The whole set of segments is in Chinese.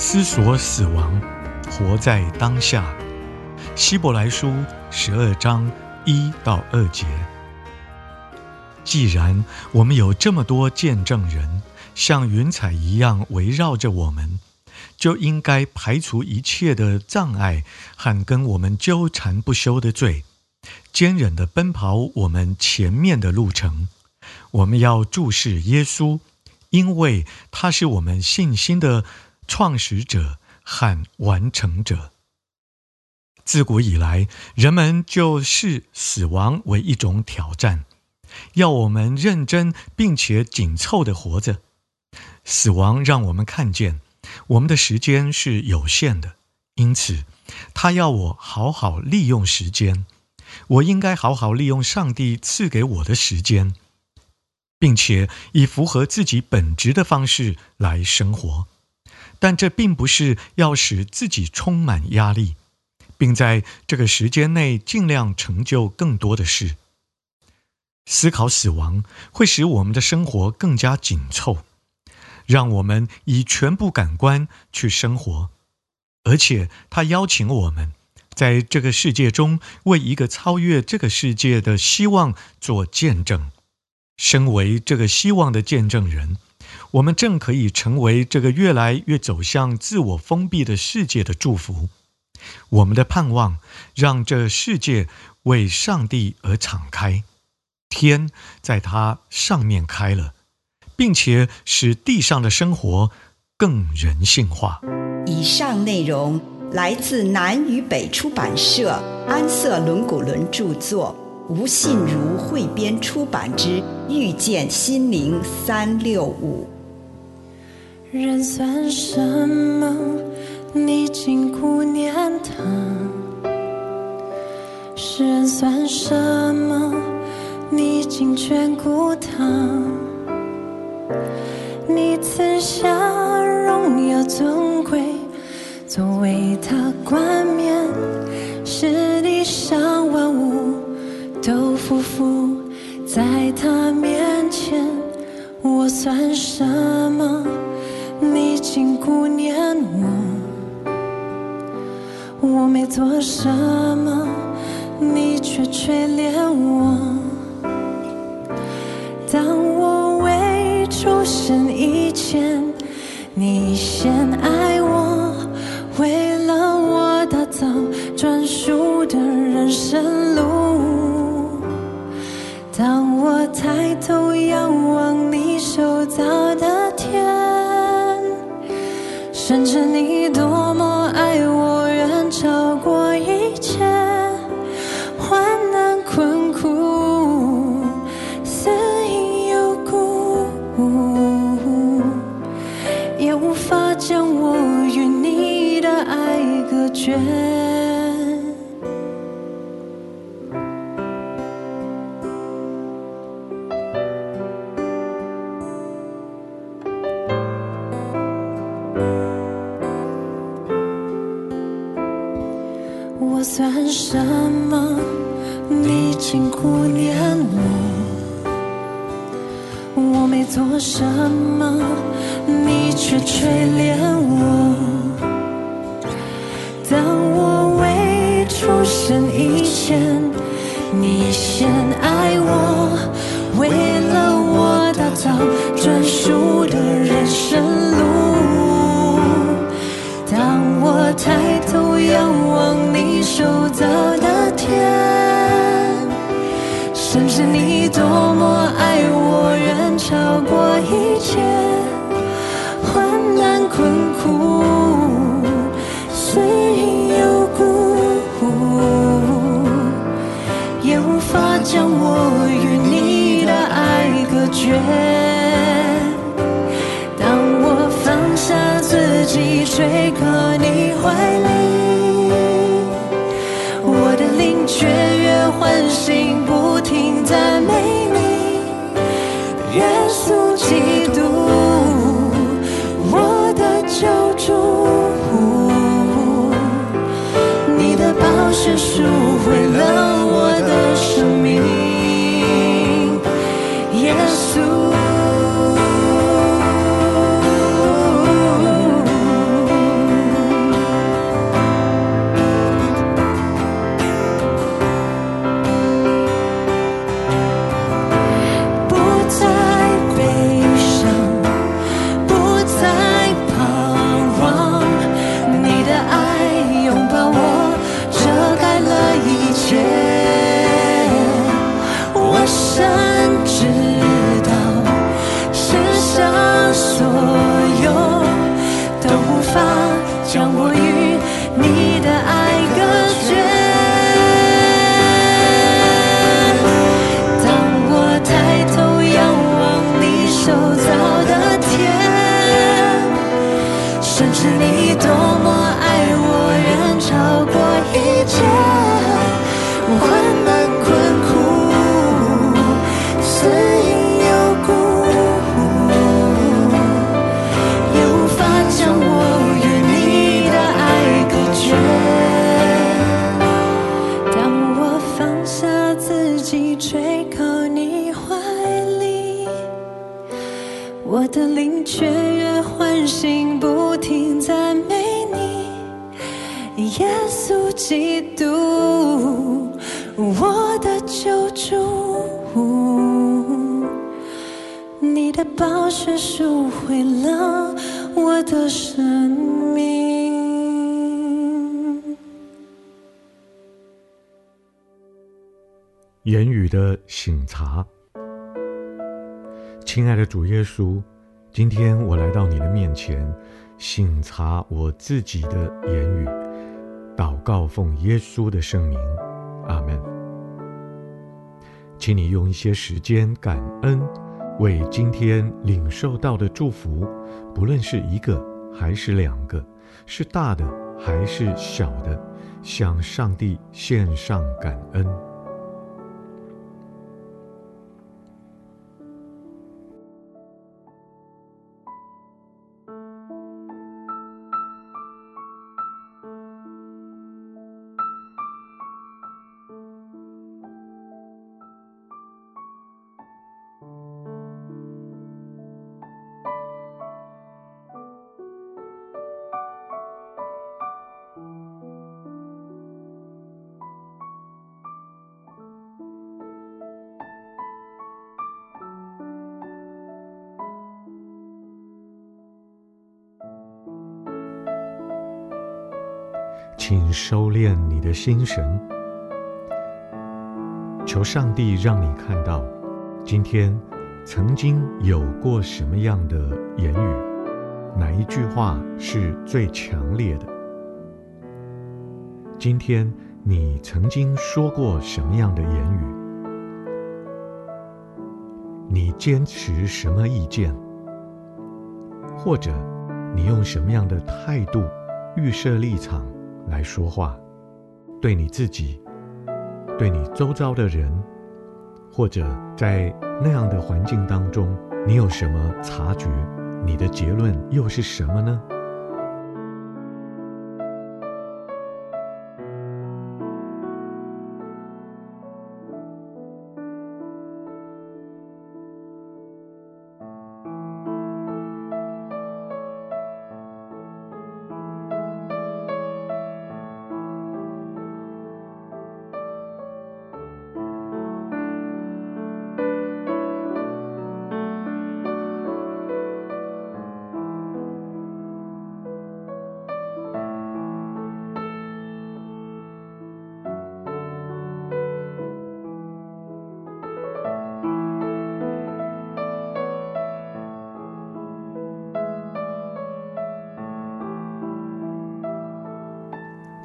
思索死亡，活在当下。希伯来书十二章一到二节。既然我们有这么多见证人，像云彩一样围绕着我们，就应该排除一切的障碍和跟我们纠缠不休的罪，坚忍地奔跑我们前面的路程。我们要注视耶稣，因为他是我们信心的。创始者和完成者。自古以来，人们就视死亡为一种挑战，要我们认真并且紧凑地活着。死亡让我们看见，我们的时间是有限的，因此，他要我好好利用时间。我应该好好利用上帝赐给我的时间，并且以符合自己本质的方式来生活。但这并不是要使自己充满压力，并在这个时间内尽量成就更多的事。思考死亡会使我们的生活更加紧凑，让我们以全部感官去生活，而且他邀请我们在这个世界中为一个超越这个世界的希望做见证。身为这个希望的见证人。我们正可以成为这个越来越走向自我封闭的世界的祝福。我们的盼望让这世界为上帝而敞开，天在它上面开了，并且使地上的生活更人性化。以上内容来自南与北出版社安瑟伦古伦著作，吴信如汇编出版之《遇见心灵三六五》。人算什么？你竟顾念他；世人算什么？你竟眷顾他。你赐下荣耀尊贵，作为他冠冕，使地上万物都匍匐在他面前。我算什么？你竟顾念我，我没做什么，你却垂怜我。当我未出生以前，你先爱我，为了我打造专属的人生路。当我抬头仰望你手造甚至你多么爱我，远超过一切患难困苦、死荫幽谷，也无法将我与你的爱隔绝。做什么，你却垂怜我。己，垂靠你怀里，我的灵雀跃欢欣，不停赞美你，耶稣基督，我的救主，你的宝血赎回了我的生命。言语的省察，亲爱的主耶稣，今天我来到你的面前，省察我自己的言语，祷告奉耶稣的圣名，阿门。请你用一些时间感恩，为今天领受到的祝福，不论是一个还是两个，是大的还是小的，向上帝献上感恩。请收敛你的心神，求上帝让你看到，今天曾经有过什么样的言语，哪一句话是最强烈的？今天你曾经说过什么样的言语？你坚持什么意见？或者你用什么样的态度预设立场？来说话，对你自己，对你周遭的人，或者在那样的环境当中，你有什么察觉？你的结论又是什么呢？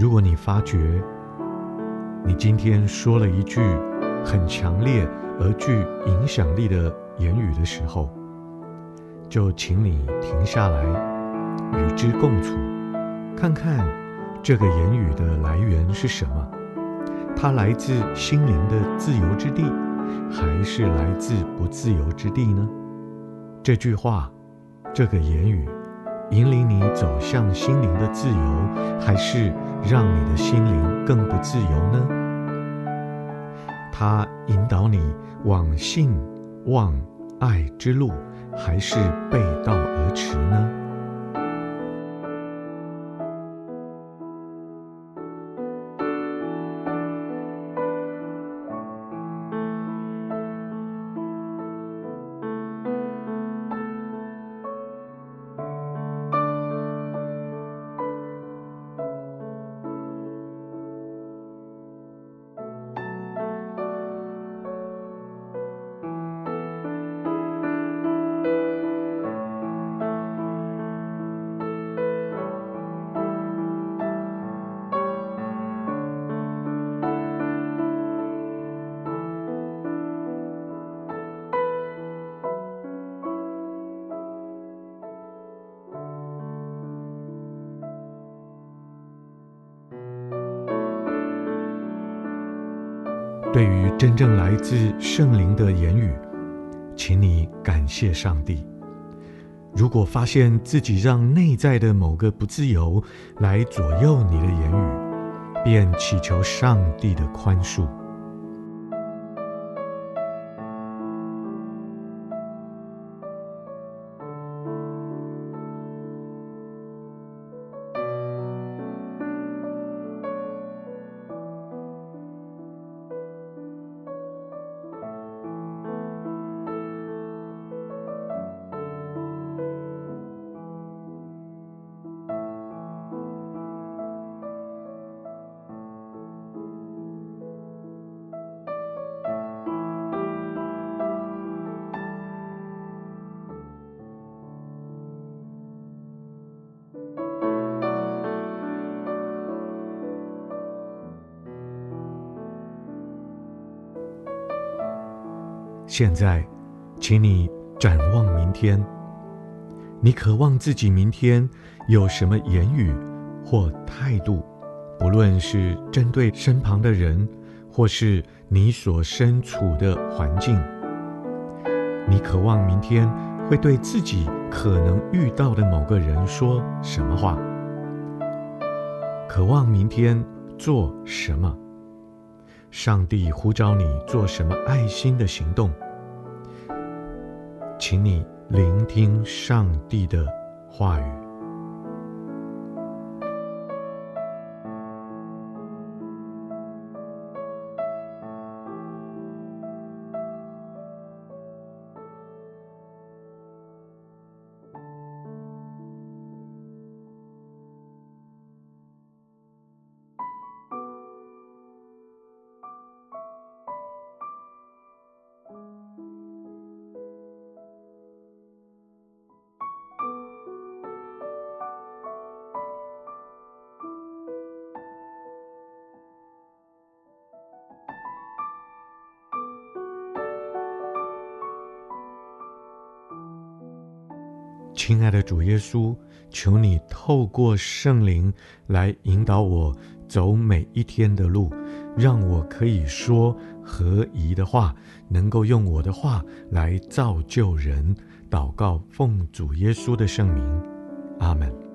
如果你发觉你今天说了一句很强烈而具影响力的言语的时候，就请你停下来与之共处，看看这个言语的来源是什么？它来自心灵的自由之地，还是来自不自由之地呢？这句话，这个言语，引领你走向心灵的自由，还是让你的心灵更不自由呢？它引导你往信、望、爱之路，还是背道而驰呢？对于真正来自圣灵的言语，请你感谢上帝。如果发现自己让内在的某个不自由来左右你的言语，便祈求上帝的宽恕。现在，请你展望明天。你渴望自己明天有什么言语或态度，不论是针对身旁的人，或是你所身处的环境。你渴望明天会对自己可能遇到的某个人说什么话？渴望明天做什么？上帝呼召你做什么爱心的行动？请你聆听上帝的话语。亲爱的主耶稣，求你透过圣灵来引导我走每一天的路，让我可以说合宜的话，能够用我的话来造就人。祷告，奉主耶稣的圣名，阿门。